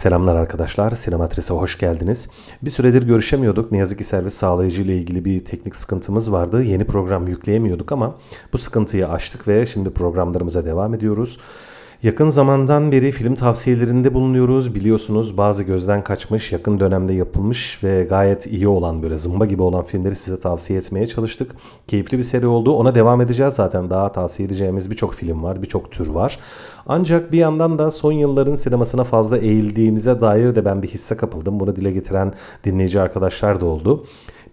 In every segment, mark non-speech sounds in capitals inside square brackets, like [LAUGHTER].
Selamlar arkadaşlar, Sinematris'e hoş geldiniz. Bir süredir görüşemiyorduk. Ne yazık ki servis sağlayıcı ile ilgili bir teknik sıkıntımız vardı. Yeni program yükleyemiyorduk ama bu sıkıntıyı aştık ve şimdi programlarımıza devam ediyoruz. Yakın zamandan beri film tavsiyelerinde bulunuyoruz. Biliyorsunuz bazı gözden kaçmış, yakın dönemde yapılmış ve gayet iyi olan böyle zımba gibi olan filmleri size tavsiye etmeye çalıştık. Keyifli bir seri oldu. Ona devam edeceğiz zaten. Daha tavsiye edeceğimiz birçok film var, birçok tür var. Ancak bir yandan da son yılların sinemasına fazla eğildiğimize dair de ben bir hisse kapıldım. Bunu dile getiren dinleyici arkadaşlar da oldu.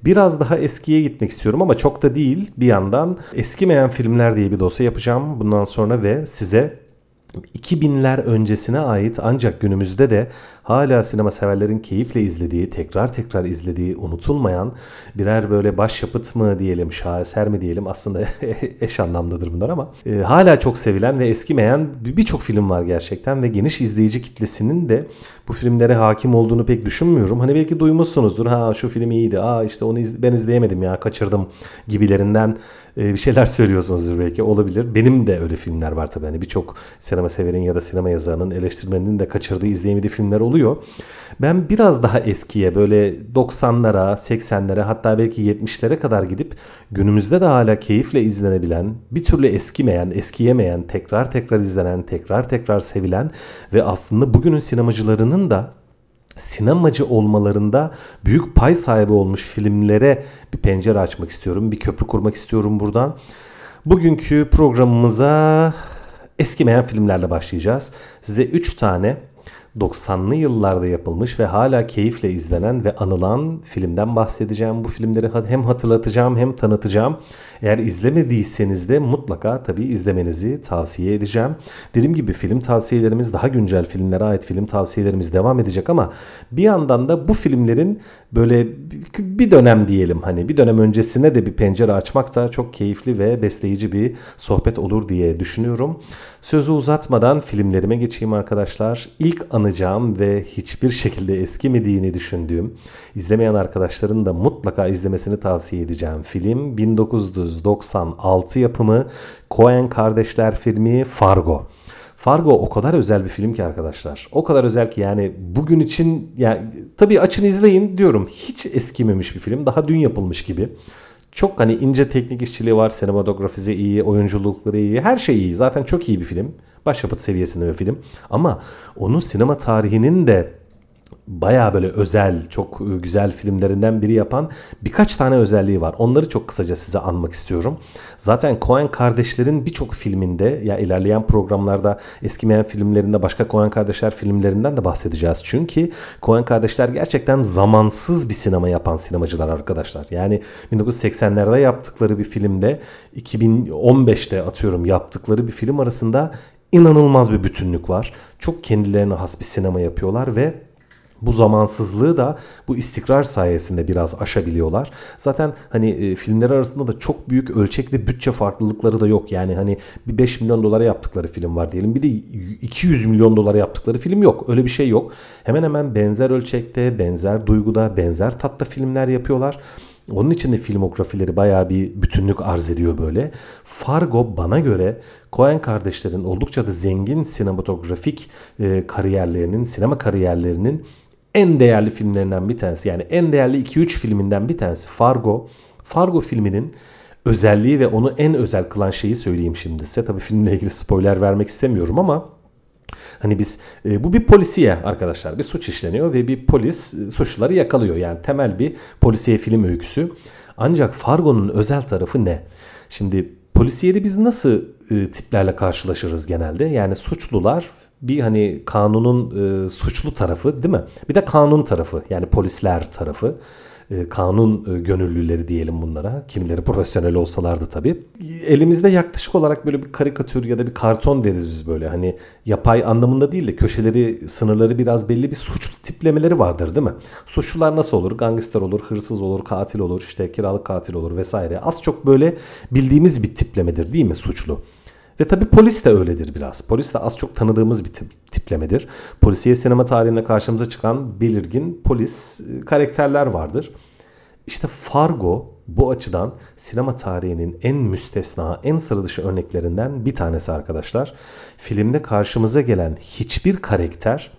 Biraz daha eskiye gitmek istiyorum ama çok da değil. Bir yandan eskimeyen filmler diye bir dosya yapacağım bundan sonra ve size 2000'ler öncesine ait ancak günümüzde de hala sinema severlerin keyifle izlediği, tekrar tekrar izlediği, unutulmayan birer böyle başyapıt mı diyelim, şaheser mi diyelim aslında [LAUGHS] eş anlamdadır bunlar ama e, hala çok sevilen ve eskimeyen birçok film var gerçekten ve geniş izleyici kitlesinin de bu filmlere hakim olduğunu pek düşünmüyorum. Hani belki duymuşsunuzdur. Ha şu film iyiydi. Aa işte onu iz- ben izleyemedim ya kaçırdım gibilerinden e, bir şeyler [LAUGHS] söylüyorsunuzdur belki olabilir. Benim de öyle filmler var tabii. Hani birçok sinema severin ya da sinema yazarının, eleştirmeninin de kaçırdığı, izleyemediği filmler oluyor. Ben biraz daha eskiye böyle 90'lara, 80'lere hatta belki 70'lere kadar gidip günümüzde de hala keyifle izlenebilen, bir türlü eskimeyen, eskiyemeyen, tekrar tekrar izlenen, tekrar tekrar sevilen ve aslında bugünün sinemacılarının da sinemacı olmalarında büyük pay sahibi olmuş filmlere bir pencere açmak istiyorum. Bir köprü kurmak istiyorum buradan. Bugünkü programımıza eskimeyen filmlerle başlayacağız. Size 3 tane 90'lı yıllarda yapılmış ve hala keyifle izlenen ve anılan filmden bahsedeceğim. Bu filmleri hem hatırlatacağım hem tanıtacağım. Eğer izlemediyseniz de mutlaka tabii izlemenizi tavsiye edeceğim. Dediğim gibi film tavsiyelerimiz daha güncel filmlere ait film tavsiyelerimiz devam edecek ama bir yandan da bu filmlerin böyle bir dönem diyelim hani bir dönem öncesine de bir pencere açmak da çok keyifli ve besleyici bir sohbet olur diye düşünüyorum. Sözü uzatmadan filmlerime geçeyim arkadaşlar. İlk anacağım ve hiçbir şekilde eskimediğini düşündüğüm, izlemeyen arkadaşların da mutlaka izlemesini tavsiye edeceğim film 1996 yapımı Coen kardeşler filmi Fargo. Fargo o kadar özel bir film ki arkadaşlar. O kadar özel ki yani bugün için yani tabii açın izleyin diyorum. Hiç eskimemiş bir film. Daha dün yapılmış gibi. Çok hani ince teknik işçiliği var. Sinematografisi iyi, oyunculukları iyi. Her şey iyi. Zaten çok iyi bir film. Başyapıt seviyesinde bir film. Ama onun sinema tarihinin de baya böyle özel, çok e, güzel filmlerinden biri yapan birkaç tane özelliği var. Onları çok kısaca size anmak istiyorum. Zaten Coen kardeşlerin birçok filminde ya ilerleyen programlarda eskimeyen filmlerinde başka Coen kardeşler filmlerinden de bahsedeceğiz. Çünkü Coen kardeşler gerçekten zamansız bir sinema yapan sinemacılar arkadaşlar. Yani 1980'lerde yaptıkları bir filmde 2015'te atıyorum yaptıkları bir film arasında inanılmaz bir bütünlük var. Çok kendilerine has bir sinema yapıyorlar ve bu zamansızlığı da bu istikrar sayesinde biraz aşabiliyorlar. Zaten hani e, filmler arasında da çok büyük ölçek ve bütçe farklılıkları da yok. Yani hani bir 5 milyon dolara yaptıkları film var diyelim. Bir de 200 milyon dolara yaptıkları film yok. Öyle bir şey yok. Hemen hemen benzer ölçekte, benzer duyguda, benzer tatta filmler yapıyorlar. Onun için de filmografileri bayağı bir bütünlük arz ediyor böyle. Fargo bana göre Coen kardeşlerin oldukça da zengin sinematografik e, kariyerlerinin, sinema kariyerlerinin en değerli filmlerinden bir tanesi. Yani en değerli 2-3 filminden bir tanesi Fargo. Fargo filminin özelliği ve onu en özel kılan şeyi söyleyeyim şimdi size. Tabii filmle ilgili spoiler vermek istemiyorum ama Hani biz e, bu bir polisiye arkadaşlar. Bir suç işleniyor ve bir polis e, suçluları yakalıyor. Yani temel bir polisiye film öyküsü. Ancak Fargo'nun özel tarafı ne? Şimdi polisiyede biz nasıl e, tiplerle karşılaşırız genelde? Yani suçlular bir hani kanunun e, suçlu tarafı değil mi? Bir de kanun tarafı yani polisler tarafı. E, kanun e, gönüllüleri diyelim bunlara. Kimileri profesyonel olsalardı tabii. Elimizde yaklaşık olarak böyle bir karikatür ya da bir karton deriz biz böyle. Hani yapay anlamında değil de köşeleri, sınırları biraz belli bir suçlu tiplemeleri vardır değil mi? Suçlular nasıl olur? Gangster olur, hırsız olur, katil olur, işte kiralık katil olur vesaire. Az çok böyle bildiğimiz bir tiplemedir değil mi suçlu? Ve tabi polis de öyledir biraz. Polis de az çok tanıdığımız bir tip, tiplemedir. Polisiye sinema tarihinde karşımıza çıkan belirgin polis e, karakterler vardır. İşte Fargo bu açıdan sinema tarihinin en müstesna, en sıra dışı örneklerinden bir tanesi arkadaşlar. Filmde karşımıza gelen hiçbir karakter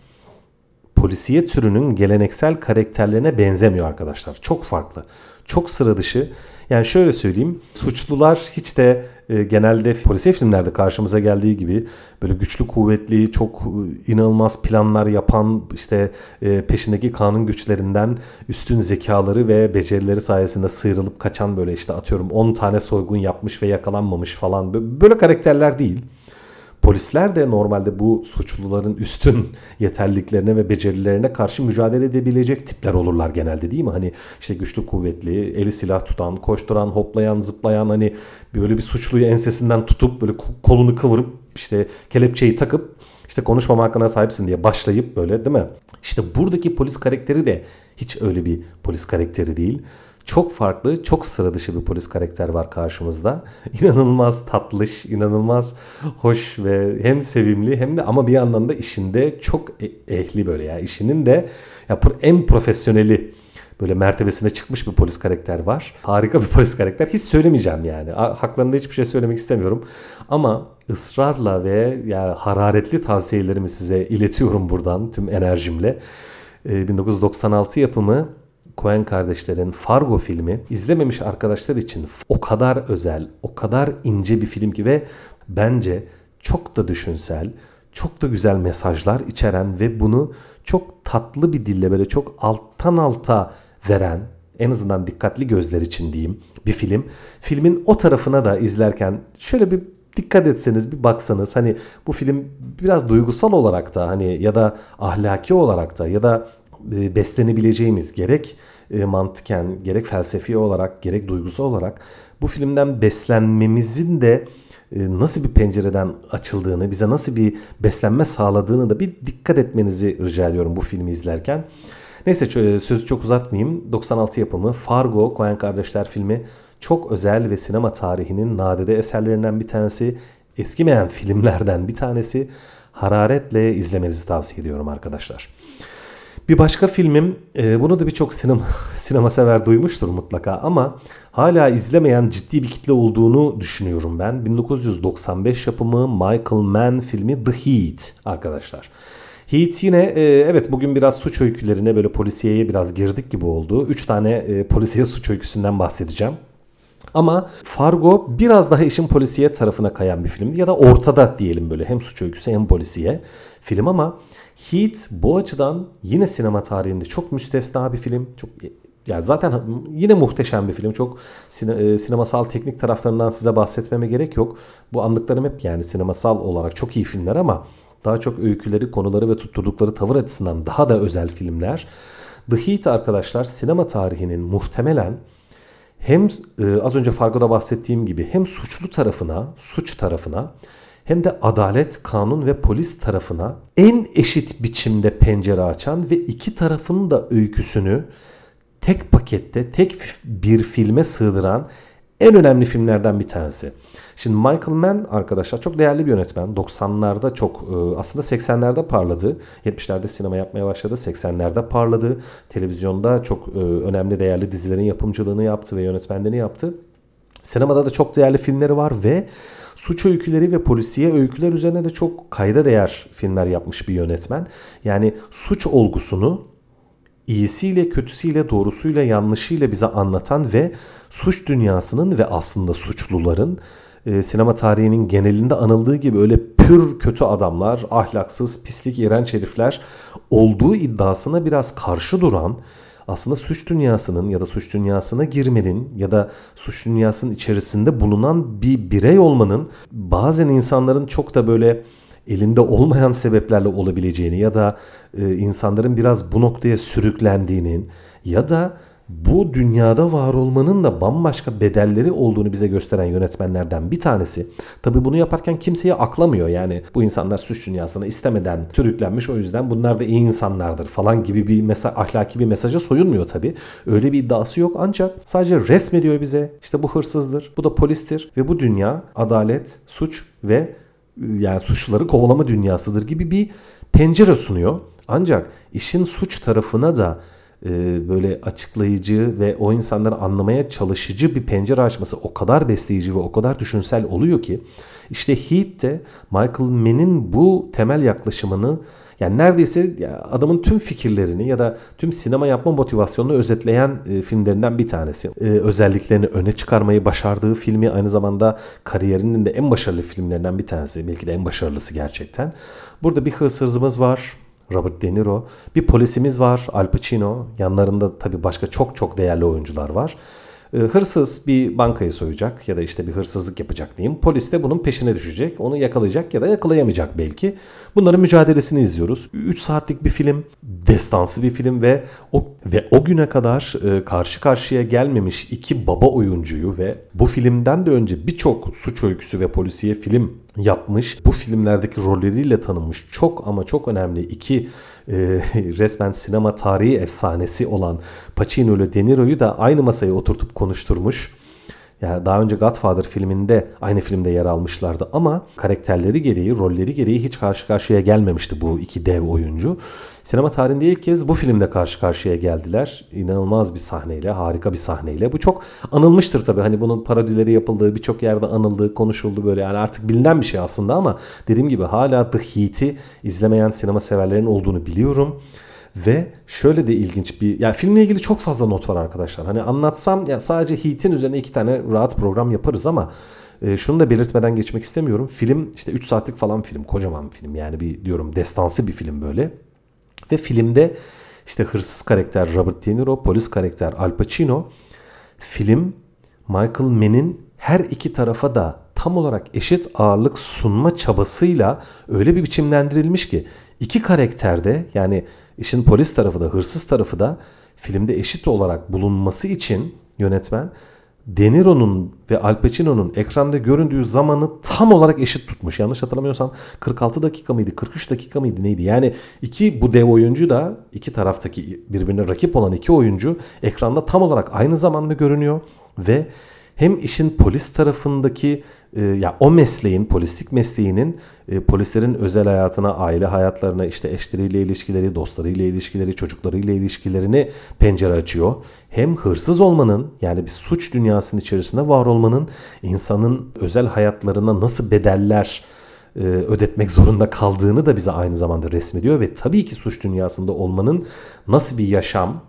polisiye türünün geleneksel karakterlerine benzemiyor arkadaşlar. Çok farklı. Çok sıra dışı. Yani şöyle söyleyeyim. Suçlular hiç de e, genelde polisiye filmlerde karşımıza geldiği gibi böyle güçlü kuvvetli çok e, inanılmaz planlar yapan işte e, peşindeki kanun güçlerinden üstün zekaları ve becerileri sayesinde sıyrılıp kaçan böyle işte atıyorum 10 tane soygun yapmış ve yakalanmamış falan böyle karakterler değil. Polisler de normalde bu suçluların üstün [LAUGHS] yeterliliklerine ve becerilerine karşı mücadele edebilecek tipler olurlar genelde değil mi? Hani işte güçlü kuvvetli, eli silah tutan, koşturan, hoplayan, zıplayan hani böyle bir suçluyu ensesinden tutup böyle kolunu kıvırıp işte kelepçeyi takıp işte konuşmama hakkına sahipsin diye başlayıp böyle değil mi? İşte buradaki polis karakteri de hiç öyle bir polis karakteri değil çok farklı, çok sıra dışı bir polis karakter var karşımızda. [LAUGHS] İnanılmaz tatlış, inanılmaz hoş ve hem sevimli hem de ama bir yandan da işinde çok e, ehli böyle ya. işinin de ya en profesyoneli böyle mertebesine çıkmış bir polis karakter var. Harika bir polis karakter. Hiç söylemeyeceğim yani. Haklarında hiçbir şey söylemek istemiyorum. Ama ısrarla ve yani hararetli tavsiyelerimi size iletiyorum buradan tüm enerjimle. 1996 yapımı Coen kardeşlerin Fargo filmi izlememiş arkadaşlar için o kadar özel, o kadar ince bir film ki ve bence çok da düşünsel, çok da güzel mesajlar içeren ve bunu çok tatlı bir dille böyle çok alttan alta veren en azından dikkatli gözler için diyeyim bir film. Filmin o tarafına da izlerken şöyle bir dikkat etseniz bir baksanız hani bu film biraz duygusal olarak da hani ya da ahlaki olarak da ya da e, beslenebileceğimiz gerek e, mantıken gerek felsefi olarak gerek duygusal olarak bu filmden beslenmemizin de e, nasıl bir pencereden açıldığını, bize nasıl bir beslenme sağladığını da bir dikkat etmenizi rica ediyorum bu filmi izlerken. Neyse sözü çok uzatmayayım. 96 yapımı Fargo, Coen Kardeşler filmi çok özel ve sinema tarihinin nadide eserlerinden bir tanesi. Eskimeyen filmlerden bir tanesi. Hararetle izlemenizi tavsiye ediyorum arkadaşlar. Bir başka filmim, e, bunu da birçok sinema, [LAUGHS] sinema sever duymuştur mutlaka ama hala izlemeyen ciddi bir kitle olduğunu düşünüyorum ben. 1995 yapımı Michael Mann filmi The Heat arkadaşlar. Heat yine e, evet bugün biraz suç öykülerine böyle polisiyeye biraz girdik gibi oldu. 3 tane e, polisiye suç öyküsünden bahsedeceğim. Ama Fargo biraz daha işin polisiye tarafına kayan bir filmdi. Ya da ortada diyelim böyle hem suç öyküsü hem polisiye film ama Heat bu açıdan yine sinema tarihinde çok müstesna bir film. Çok yani zaten yine muhteşem bir film. Çok sine, e, sinemasal teknik taraflarından size bahsetmeme gerek yok. Bu anlıklarım hep yani sinemasal olarak çok iyi filmler ama daha çok öyküleri, konuları ve tutturdukları tavır açısından daha da özel filmler. The Heat arkadaşlar sinema tarihinin muhtemelen hem e, az önce Fargo'da bahsettiğim gibi hem suçlu tarafına, suç tarafına hem de adalet, kanun ve polis tarafına en eşit biçimde pencere açan ve iki tarafın da öyküsünü tek pakette, tek bir filme sığdıran en önemli filmlerden bir tanesi. Şimdi Michael Mann arkadaşlar çok değerli bir yönetmen. 90'larda çok e, aslında 80'lerde parladı. 70'lerde sinema yapmaya başladı. 80'lerde parladı. Televizyonda çok e, önemli değerli dizilerin yapımcılığını yaptı ve yönetmenliğini yaptı. Sinemada da çok değerli filmleri var ve suç öyküleri ve polisiye öyküler üzerine de çok kayda değer filmler yapmış bir yönetmen. Yani suç olgusunu iyisiyle, kötüsüyle, doğrusuyla, yanlışıyla bize anlatan ve suç dünyasının ve aslında suçluların e, sinema tarihinin genelinde anıldığı gibi öyle pür kötü adamlar, ahlaksız, pislik, iğrenç herifler olduğu iddiasına biraz karşı duran aslında suç dünyasının ya da suç dünyasına girmenin ya da suç dünyasının içerisinde bulunan bir birey olmanın bazen insanların çok da böyle elinde olmayan sebeplerle olabileceğini ya da e, insanların biraz bu noktaya sürüklendiğinin ya da bu dünyada var olmanın da bambaşka bedelleri olduğunu bize gösteren yönetmenlerden bir tanesi. Tabi bunu yaparken kimseyi aklamıyor. Yani bu insanlar suç dünyasına istemeden sürüklenmiş o yüzden bunlar da iyi insanlardır falan gibi bir mesaj, ahlaki bir mesaja soyunmuyor tabi. Öyle bir iddiası yok ancak sadece resmediyor bize. İşte bu hırsızdır, bu da polistir ve bu dünya adalet, suç ve yani suçları kovalama dünyasıdır gibi bir pencere sunuyor. Ancak işin suç tarafına da e, böyle açıklayıcı ve o insanları anlamaya çalışıcı bir pencere açması o kadar besleyici ve o kadar düşünsel oluyor ki işte Heat de Michael Mann'in bu temel yaklaşımını Yani neredeyse adamın tüm fikirlerini ya da tüm sinema yapma motivasyonunu özetleyen e, filmlerinden bir tanesi. E, özelliklerini öne çıkarmayı başardığı filmi aynı zamanda kariyerinin de en başarılı filmlerinden bir tanesi. Belki de en başarılısı gerçekten. Burada bir hırsızımız var. Robert De Niro. Bir polisimiz var Al Pacino. Yanlarında tabii başka çok çok değerli oyuncular var. Ee, hırsız bir bankayı soyacak ya da işte bir hırsızlık yapacak diyeyim. Polis de bunun peşine düşecek. Onu yakalayacak ya da yakalayamayacak belki. Bunların mücadelesini izliyoruz. 3 saatlik bir film, destansı bir film ve o ve o güne kadar e, karşı karşıya gelmemiş iki baba oyuncuyu ve bu filmden de önce birçok suç öyküsü ve polisiye film yapmış. Bu filmlerdeki rolleriyle tanınmış çok ama çok önemli iki e, [LAUGHS] resmen sinema tarihi efsanesi olan Pacino ile De Niro'yu da aynı masaya oturtup konuşturmuş. Yani daha önce Godfather filminde aynı filmde yer almışlardı ama karakterleri gereği, rolleri gereği hiç karşı karşıya gelmemişti bu iki dev oyuncu. Sinema tarihinde ilk kez bu filmde karşı karşıya geldiler. İnanılmaz bir sahneyle, harika bir sahneyle. Bu çok anılmıştır tabii. Hani bunun parodileri yapıldığı, birçok yerde anıldığı, konuşuldu böyle. Yani artık bilinen bir şey aslında ama dediğim gibi hala The Heat'i izlemeyen sinema severlerin olduğunu biliyorum. Ve şöyle de ilginç bir... Yani filmle ilgili çok fazla not var arkadaşlar. Hani anlatsam ya sadece Heat'in üzerine iki tane rahat program yaparız ama e, şunu da belirtmeden geçmek istemiyorum. Film işte 3 saatlik falan film. Kocaman film. Yani bir diyorum destansı bir film böyle. Ve filmde işte hırsız karakter Robert De Niro, polis karakter Al Pacino. Film Michael Mann'in her iki tarafa da tam olarak eşit ağırlık sunma çabasıyla öyle bir biçimlendirilmiş ki iki karakterde yani işin polis tarafı da hırsız tarafı da filmde eşit olarak bulunması için yönetmen de Niro'nun ve Al Pacino'nun ekranda göründüğü zamanı tam olarak eşit tutmuş. Yanlış hatırlamıyorsam 46 dakika mıydı, 43 dakika mıydı neydi? Yani iki bu dev oyuncu da iki taraftaki birbirine rakip olan iki oyuncu ekranda tam olarak aynı zamanda görünüyor ve hem işin polis tarafındaki e, ya o mesleğin, polislik mesleğinin e, polislerin özel hayatına, aile hayatlarına, işte eşleriyle ilişkileri, dostlarıyla ilişkileri, çocuklarıyla ilişkilerini pencere açıyor. Hem hırsız olmanın yani bir suç dünyasının içerisinde var olmanın insanın özel hayatlarına nasıl bedeller e, ödetmek zorunda kaldığını da bize aynı zamanda resmediyor ve tabii ki suç dünyasında olmanın nasıl bir yaşam,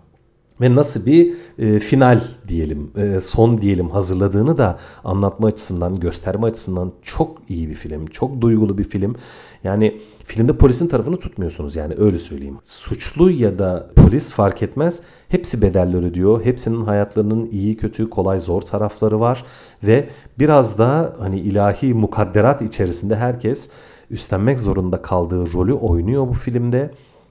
ve nasıl bir e, final diyelim, e, son diyelim hazırladığını da anlatma açısından, gösterme açısından çok iyi bir film. Çok duygulu bir film. Yani filmde polisin tarafını tutmuyorsunuz yani öyle söyleyeyim. Suçlu ya da polis fark etmez. Hepsi bedeller ödüyor. Hepsinin hayatlarının iyi, kötü, kolay, zor tarafları var. Ve biraz da hani ilahi mukadderat içerisinde herkes üstlenmek zorunda kaldığı rolü oynuyor bu filmde.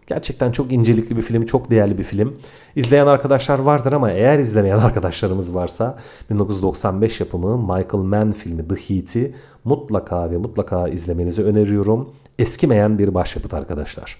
Gerçekten çok incelikli bir film, çok değerli bir film. İzleyen arkadaşlar vardır ama eğer izlemeyen [LAUGHS] arkadaşlarımız varsa 1995 yapımı Michael Mann filmi The Heat'i mutlaka ve mutlaka izlemenizi öneriyorum. Eskimeyen bir başyapıt arkadaşlar.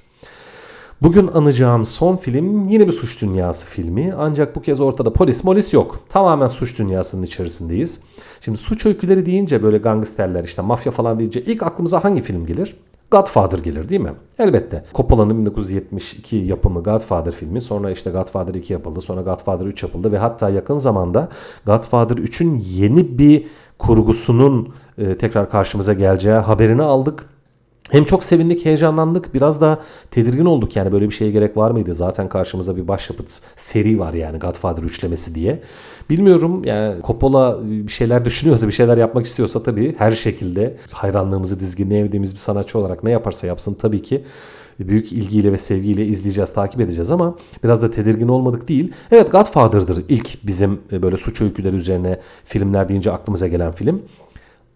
Bugün anacağım son film yine bir suç dünyası filmi. Ancak bu kez ortada polis molis yok. Tamamen suç dünyasının içerisindeyiz. Şimdi suç öyküleri deyince böyle gangsterler işte mafya falan deyince ilk aklımıza hangi film gelir? Godfather gelir değil mi? Elbette. Coppola'nın 1972 yapımı Godfather filmi sonra işte Godfather 2 yapıldı sonra Godfather 3 yapıldı ve hatta yakın zamanda Godfather 3'ün yeni bir kurgusunun e, tekrar karşımıza geleceği haberini aldık. Hem çok sevindik, heyecanlandık. Biraz da tedirgin olduk yani böyle bir şeye gerek var mıydı? Zaten karşımıza bir başyapıt seri var yani Godfather üçlemesi diye. Bilmiyorum yani Coppola bir şeyler düşünüyorsa, bir şeyler yapmak istiyorsa tabii her şekilde hayranlığımızı dizginleyemediğimiz bir sanatçı olarak ne yaparsa yapsın tabii ki büyük ilgiyle ve sevgiyle izleyeceğiz, takip edeceğiz ama biraz da tedirgin olmadık değil. Evet Godfather'dır ilk bizim böyle suç öyküleri üzerine filmler deyince aklımıza gelen film.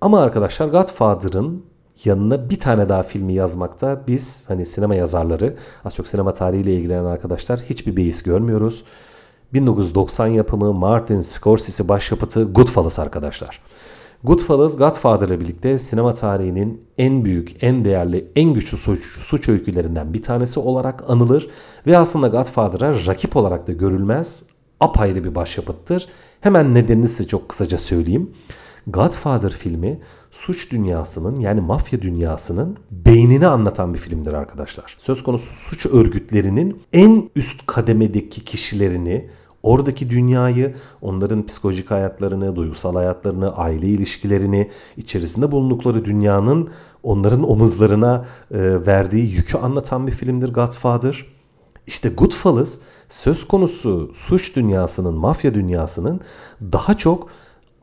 Ama arkadaşlar Godfather'ın yanına bir tane daha filmi yazmakta biz hani sinema yazarları az çok sinema tarihiyle ilgilenen arkadaşlar hiçbir beis görmüyoruz. 1990 yapımı Martin Scorsese başyapıtı Goodfellas arkadaşlar. Goodfellas Godfather ile birlikte sinema tarihinin en büyük, en değerli, en güçlü suç, suç öykülerinden bir tanesi olarak anılır ve aslında Godfather'a rakip olarak da görülmez, apayrı bir başyapıttır. Hemen nedenini size çok kısaca söyleyeyim. Godfather filmi suç dünyasının yani mafya dünyasının beynini anlatan bir filmdir arkadaşlar. Söz konusu suç örgütlerinin en üst kademedeki kişilerini, oradaki dünyayı, onların psikolojik hayatlarını, duygusal hayatlarını, aile ilişkilerini, içerisinde bulundukları dünyanın onların omuzlarına e, verdiği yükü anlatan bir filmdir Godfather. İşte Goodfellas söz konusu suç dünyasının, mafya dünyasının daha çok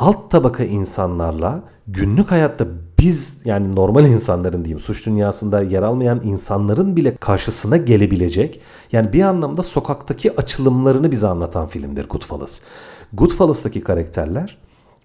alt tabaka insanlarla günlük hayatta biz yani normal insanların diyeyim suç dünyasında yer almayan insanların bile karşısına gelebilecek yani bir anlamda sokaktaki açılımlarını bize anlatan filmdir Goodfellas. Goodfellas'taki karakterler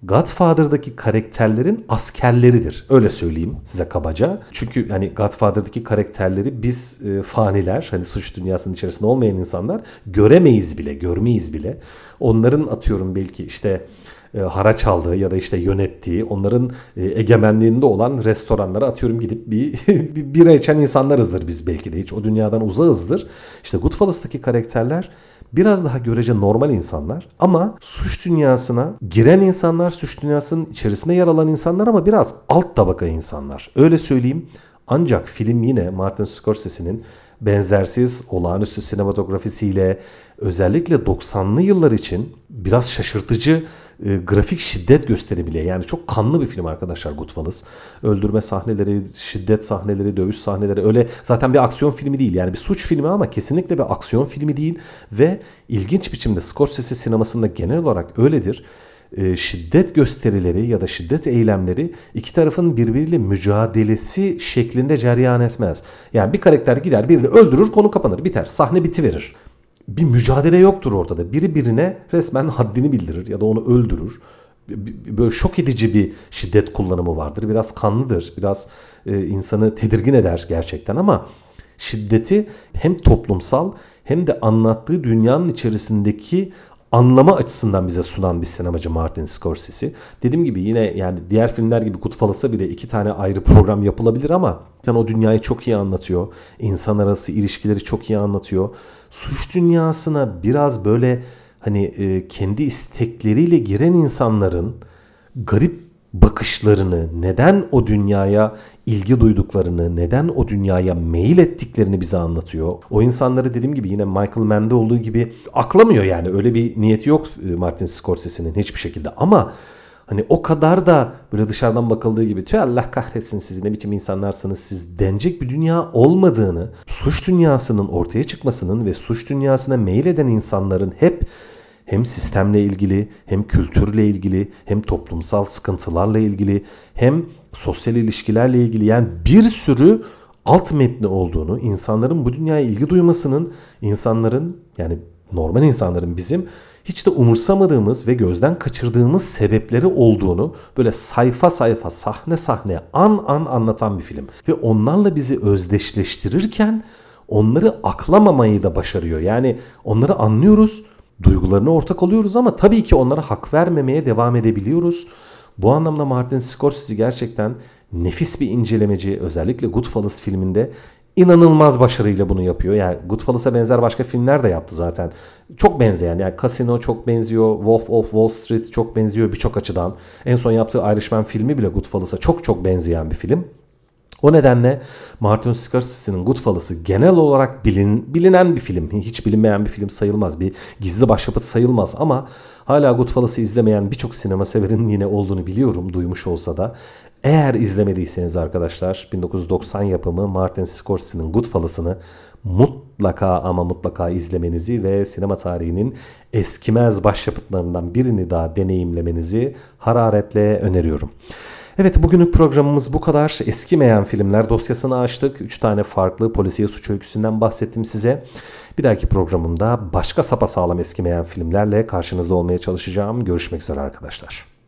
Godfather'daki karakterlerin askerleridir. Öyle söyleyeyim size kabaca. Çünkü hani Godfather'daki karakterleri biz e, faniler, hani suç dünyasının içerisinde olmayan insanlar göremeyiz bile, görmeyiz bile. Onların atıyorum belki işte e, haraç aldığı ya da işte yönettiği, onların e, egemenliğinde olan restoranlara atıyorum gidip bir, [LAUGHS] bir bira içen insanlarızdır biz belki de hiç o dünyadan uzağızdır. İşte Goodfellas'taki karakterler biraz daha görece normal insanlar ama suç dünyasına giren insanlar, suç dünyasının içerisinde yer alan insanlar ama biraz alt tabaka insanlar. Öyle söyleyeyim. Ancak film yine Martin Scorsese'nin benzersiz olağanüstü sinematografisiyle özellikle 90'lı yıllar için biraz şaşırtıcı e, grafik şiddet gösterebiliyor. Yani çok kanlı bir film arkadaşlar Goodfellas. Öldürme sahneleri, şiddet sahneleri, dövüş sahneleri öyle zaten bir aksiyon filmi değil. Yani bir suç filmi ama kesinlikle bir aksiyon filmi değil ve ilginç biçimde Scorsese sinemasında genel olarak öyledir e, şiddet gösterileri ya da şiddet eylemleri iki tarafın birbiriyle mücadelesi şeklinde cereyan etmez. Yani bir karakter gider birini öldürür konu kapanır biter sahne bitiverir bir mücadele yoktur ortada. Biri birine resmen haddini bildirir ya da onu öldürür. Böyle şok edici bir şiddet kullanımı vardır. Biraz kanlıdır. Biraz e, insanı tedirgin eder gerçekten ama şiddeti hem toplumsal hem de anlattığı dünyanın içerisindeki anlama açısından bize sunan bir sinemacı Martin Scorsese. Dediğim gibi yine yani diğer filmler gibi Goodfellas'a bile iki tane ayrı program yapılabilir ama yani o dünyayı çok iyi anlatıyor. İnsan arası ilişkileri çok iyi anlatıyor. Suç dünyasına biraz böyle hani e, kendi istekleriyle giren insanların garip bakışlarını, neden o dünyaya ilgi duyduklarını, neden o dünyaya meyil ettiklerini bize anlatıyor. O insanları dediğim gibi yine Michael Mann'de olduğu gibi aklamıyor yani. Öyle bir niyeti yok e, Martin Scorsese'nin hiçbir şekilde. Ama hani o kadar da böyle dışarıdan bakıldığı gibi tüh Allah kahretsin siz ne biçim insanlarsınız siz denecek bir dünya olmadığını, suç dünyasının ortaya çıkmasının ve suç dünyasına meyil eden insanların hep hem sistemle ilgili hem kültürle ilgili hem toplumsal sıkıntılarla ilgili hem sosyal ilişkilerle ilgili yani bir sürü alt metni olduğunu, insanların bu dünyaya ilgi duymasının, insanların yani normal insanların bizim hiç de umursamadığımız ve gözden kaçırdığımız sebepleri olduğunu böyle sayfa sayfa, sahne sahne, an an anlatan bir film. Ve onlarla bizi özdeşleştirirken onları aklamamayı da başarıyor. Yani onları anlıyoruz duygularına ortak oluyoruz ama tabii ki onlara hak vermemeye devam edebiliyoruz. Bu anlamda Martin Scorsese gerçekten nefis bir incelemeci. Özellikle Goodfellas filminde inanılmaz başarıyla bunu yapıyor. Yani Goodfellas'a benzer başka filmler de yaptı zaten. Çok benzeyen yani Casino çok benziyor. Wolf of Wall Street çok benziyor birçok açıdan. En son yaptığı Irishman filmi bile Goodfellas'a çok çok benzeyen bir film. O nedenle Martin Scorsese'nin Goodfellas'ı genel olarak bilin, bilinen bir film. Hiç bilinmeyen bir film sayılmaz. Bir gizli başyapıt sayılmaz ama hala Goodfellas'ı izlemeyen birçok sinema severin yine olduğunu biliyorum duymuş olsa da. Eğer izlemediyseniz arkadaşlar 1990 yapımı Martin Scorsese'nin Goodfellas'ını mutlaka ama mutlaka izlemenizi ve sinema tarihinin eskimez başyapıtlarından birini daha deneyimlemenizi hararetle öneriyorum. Evet bugünlük programımız bu kadar. Eskimeyen filmler dosyasını açtık. 3 tane farklı polisiye suç öyküsünden bahsettim size. Bir dahaki programımda başka sapasağlam eskimeyen filmlerle karşınızda olmaya çalışacağım. Görüşmek üzere arkadaşlar.